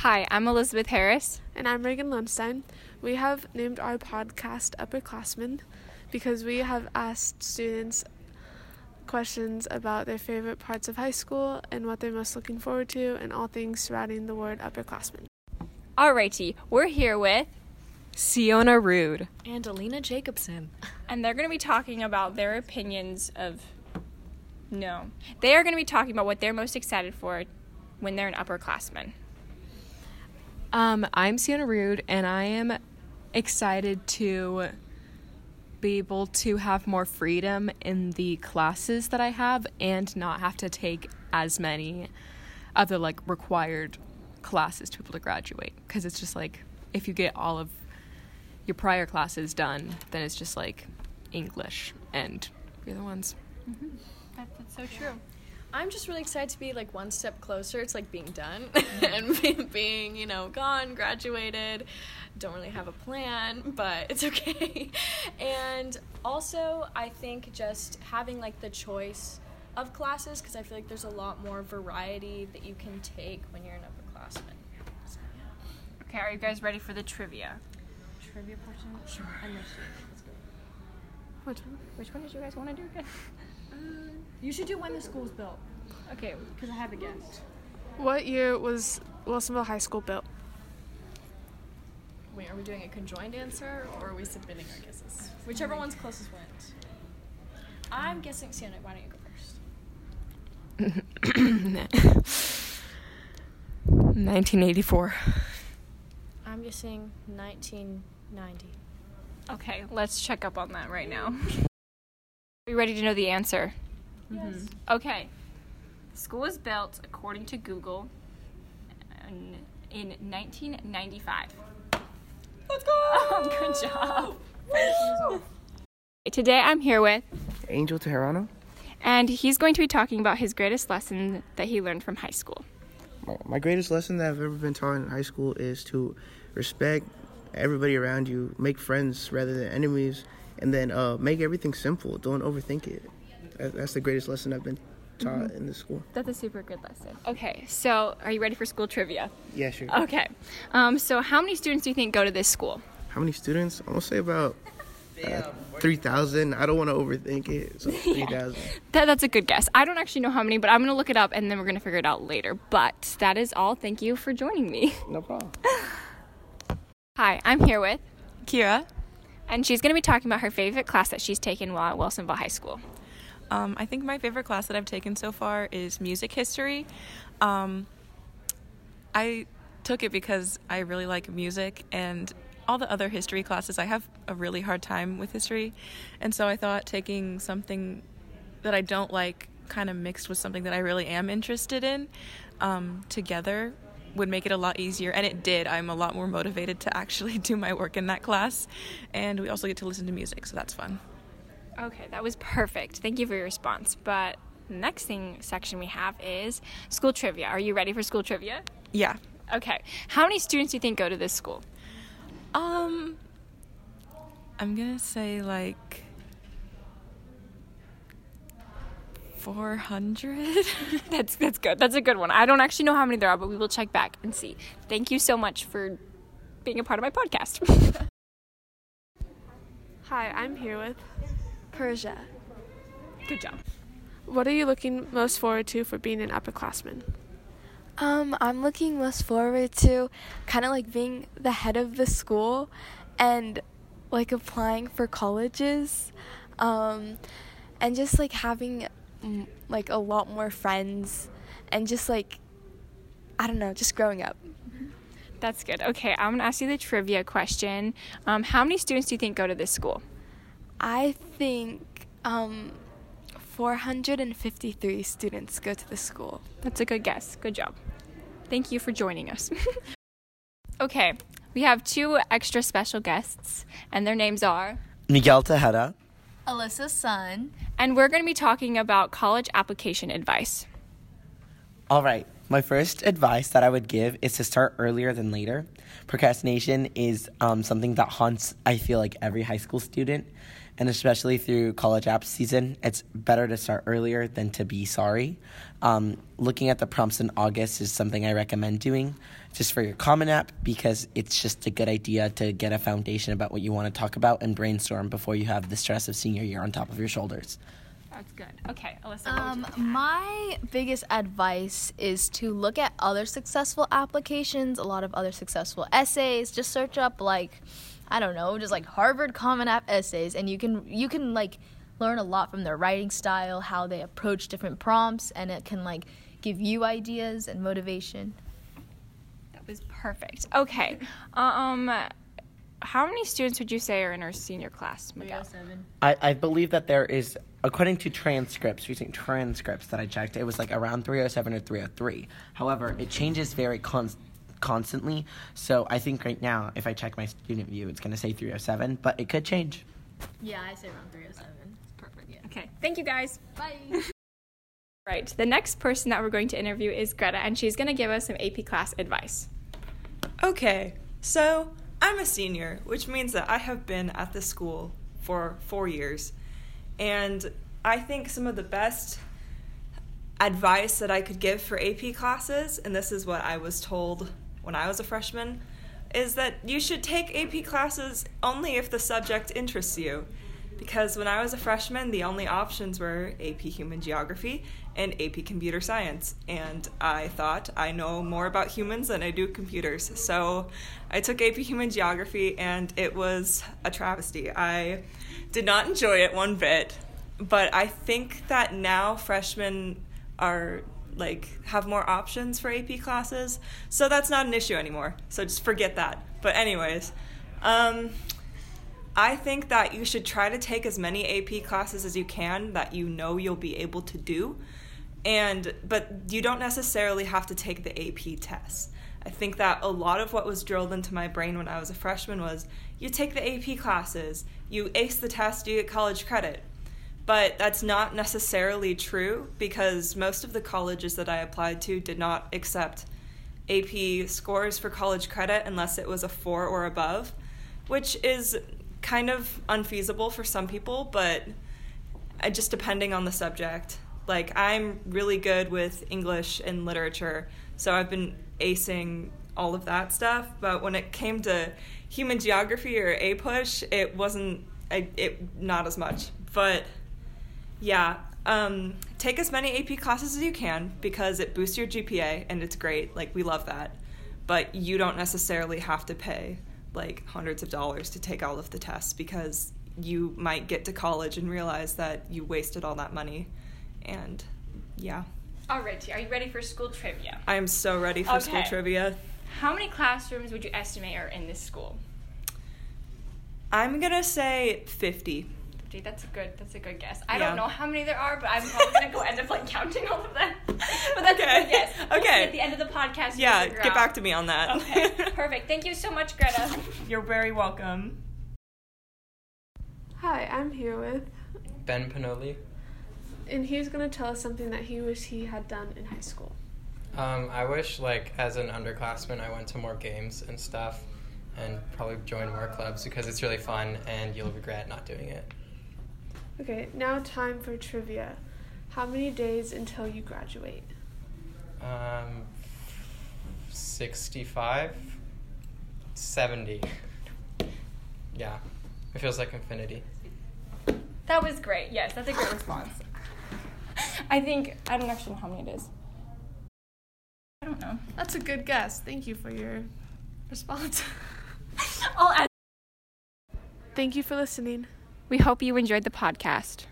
Hi, I'm Elizabeth Harris. And I'm Reagan Lunstein. We have named our podcast Upperclassmen because we have asked students questions about their favorite parts of high school and what they're most looking forward to, and all things surrounding the word upperclassmen. Alrighty, we're here with Sienna Rude. And Alina Jacobson. and they're going to be talking about their opinions of. No. They are going to be talking about what they're most excited for when they're an upperclassman. Um, I'm Sienna Rude, and I am excited to be able to have more freedom in the classes that I have and not have to take as many of the like required classes to be able to graduate. Because it's just like if you get all of your prior classes done, then it's just like English and the other ones. That's, that's so true. I'm just really excited to be like one step closer. It's like being done mm-hmm. and being, you know, gone, graduated. Don't really have a plan, but it's okay. and also, I think just having like the choice of classes because I feel like there's a lot more variety that you can take when you're an upperclassman. So, yeah. Okay, are you guys ready for the trivia? Trivia portion? Sure. Which one? Which one did you guys want to do again? You should do when the school's built, Okay, because I have a guess. What year was Wilsonville High School built? Wait, are we doing a conjoined answer or are we submitting our guesses? Whichever one's closest wins. I'm guessing Sienna, why don't you go first? 1984. I'm guessing 1990. okay, let's check up on that right now. Are you ready to know the answer? Yes. Okay. School was built, according to Google, in, in 1995. Let's go! Good job. Today I'm here with, Angel Teherano. and he's going to be talking about his greatest lesson that he learned from high school. My, my greatest lesson that I've ever been taught in high school is to respect everybody around you, make friends rather than enemies, and then uh, make everything simple. Don't overthink it. That, that's the greatest lesson I've been taught in this school. That's a super good lesson. Okay, so are you ready for school trivia? Yeah, sure. Okay. Um, so, how many students do you think go to this school? How many students? I'm gonna say about uh, three thousand. I don't want to overthink it. So three thousand. That, that's a good guess. I don't actually know how many, but I'm going to look it up and then we're going to figure it out later. But that is all. Thank you for joining me. no problem. Hi, I'm here with, Kira. and she's going to be talking about her favorite class that she's taken while at Wilsonville High School. Um, I think my favorite class that I've taken so far is music history. Um, I took it because I really like music and all the other history classes. I have a really hard time with history, and so I thought taking something that I don't like, kind of mixed with something that I really am interested in, um, together would make it a lot easier. And it did. I'm a lot more motivated to actually do my work in that class. And we also get to listen to music so that's fun Okay, that was perfect. Thank you for your response. But the next thing section we have is school trivia. Are you ready for school trivia? yeah Okay. How many students do you think go to this school? Um, I'm gonna say like 400. That's that's good. That's a good one. I don't actually know how many there are, but we will check back and see. Thank you so much for being a part of my podcast. Hi, I'm here with. Persia. good job. What are you looking most forward to for being an upperclassman? Um, I'm looking most forward to kind of like being the head of the school and like applying for colleges um, and just like having like a lot more friends and just like I don't know, just growing up. That's good. Okay, I'm gonna ask you the trivia question. Um, how many students do you think go to this school? I think um, 453 students go to the school. That's a good guess. Good job. Thank you for joining us. okay, we have two extra special guests, and their names are, Miguel Tejeda. Alyssa's son. and we're going to be talking about college application advice. All right. My first advice that I would give is to start earlier than later. Procrastination is um, something that haunts, I feel like, every high school student. And especially through college app season, it's better to start earlier than to be sorry. Um, looking at the prompts in August is something I recommend doing just for your Common App because it's just a good idea to get a foundation about what you want to talk about and brainstorm before you have the stress of senior year on top of your shoulders. That's good. Okay, Alyssa. Um, you like to add? my biggest advice is to look at other successful applications, a lot of other successful essays. Just search up like, I don't know, just like Harvard Common App essays, and you can you can like learn a lot from their writing style, how they approach different prompts, and it can like give you ideas and motivation. That was perfect. Okay. Um, how many students would you say are in our senior class, Miguel? I, I believe that there is, according to transcripts, recent transcripts that I checked, it was like around 307 or 303. However, it changes very con- constantly. So I think right now, if I check my student view, it's going to say 307, but it could change. Yeah, I say around 307. Perfect. Okay. Thank you, guys. Bye. Right. The next person that we're going to interview is Greta, and she's going to give us some AP class advice. Okay, so I'm a senior, which means that I have been at the school for four years. And I think some of the best advice that I could give for AP classes, and this is what I was told when I was a freshman, is that you should take AP classes only if the subject interests you. Because when I was a freshman, the only options were AP Human Geography and AP Computer Science. And I thought I know more about humans than I do computers. So I took AP Human Geography and it was a travesty. I did not enjoy it one bit. But I think that now freshmen are like have more options for AP classes. So that's not an issue anymore. So just forget that. But anyways, um I think that you should try to take as many AP classes as you can that you know you'll be able to do. And but you don't necessarily have to take the AP tests. I think that a lot of what was drilled into my brain when I was a freshman was you take the AP classes, you ace the test, you get college credit. But that's not necessarily true because most of the colleges that I applied to did not accept AP scores for college credit unless it was a 4 or above, which is kind of unfeasible for some people, but uh, just depending on the subject. Like, I'm really good with English and literature, so I've been acing all of that stuff. But when it came to human geography or APUSH, it wasn't, I, it not as much. But yeah, um, take as many AP classes as you can because it boosts your GPA and it's great. Like, we love that. But you don't necessarily have to pay like hundreds of dollars to take all of the tests because you might get to college and realize that you wasted all that money. And yeah, Alrighty, are you ready for school trivia? I am so ready for school Okay. trivia. How many classrooms would you estimate are in this school? I'm gonna say 50. Gee, that's a good. That's a good guess. I Yeah. don't know how many there are, but I'm probably gonna go end up like counting all of them. but that's a Okay. good guess. We'll see Okay. At the end of the podcast. Yeah, get out. back to me on that. Okay. Perfect. Thank you so much, Greta. You're very welcome. Hi, I'm here with, Ben Panoli. and he's gonna tell us something that he wished he had done in high school. Um, I wish, like, as an underclassman, I went to more games and stuff, and probably joined more clubs because it's really fun, and you'll regret not doing it. Okay, now time for trivia. How many days until you graduate? Um, 65, 70. Yeah, it feels like infinity. That was great. Yes, that's a great response. I think I don't actually know how many it is. I don't know. That's a good guess. Thank you for your response. I'll add. Thank you for listening. We hope you enjoyed the podcast.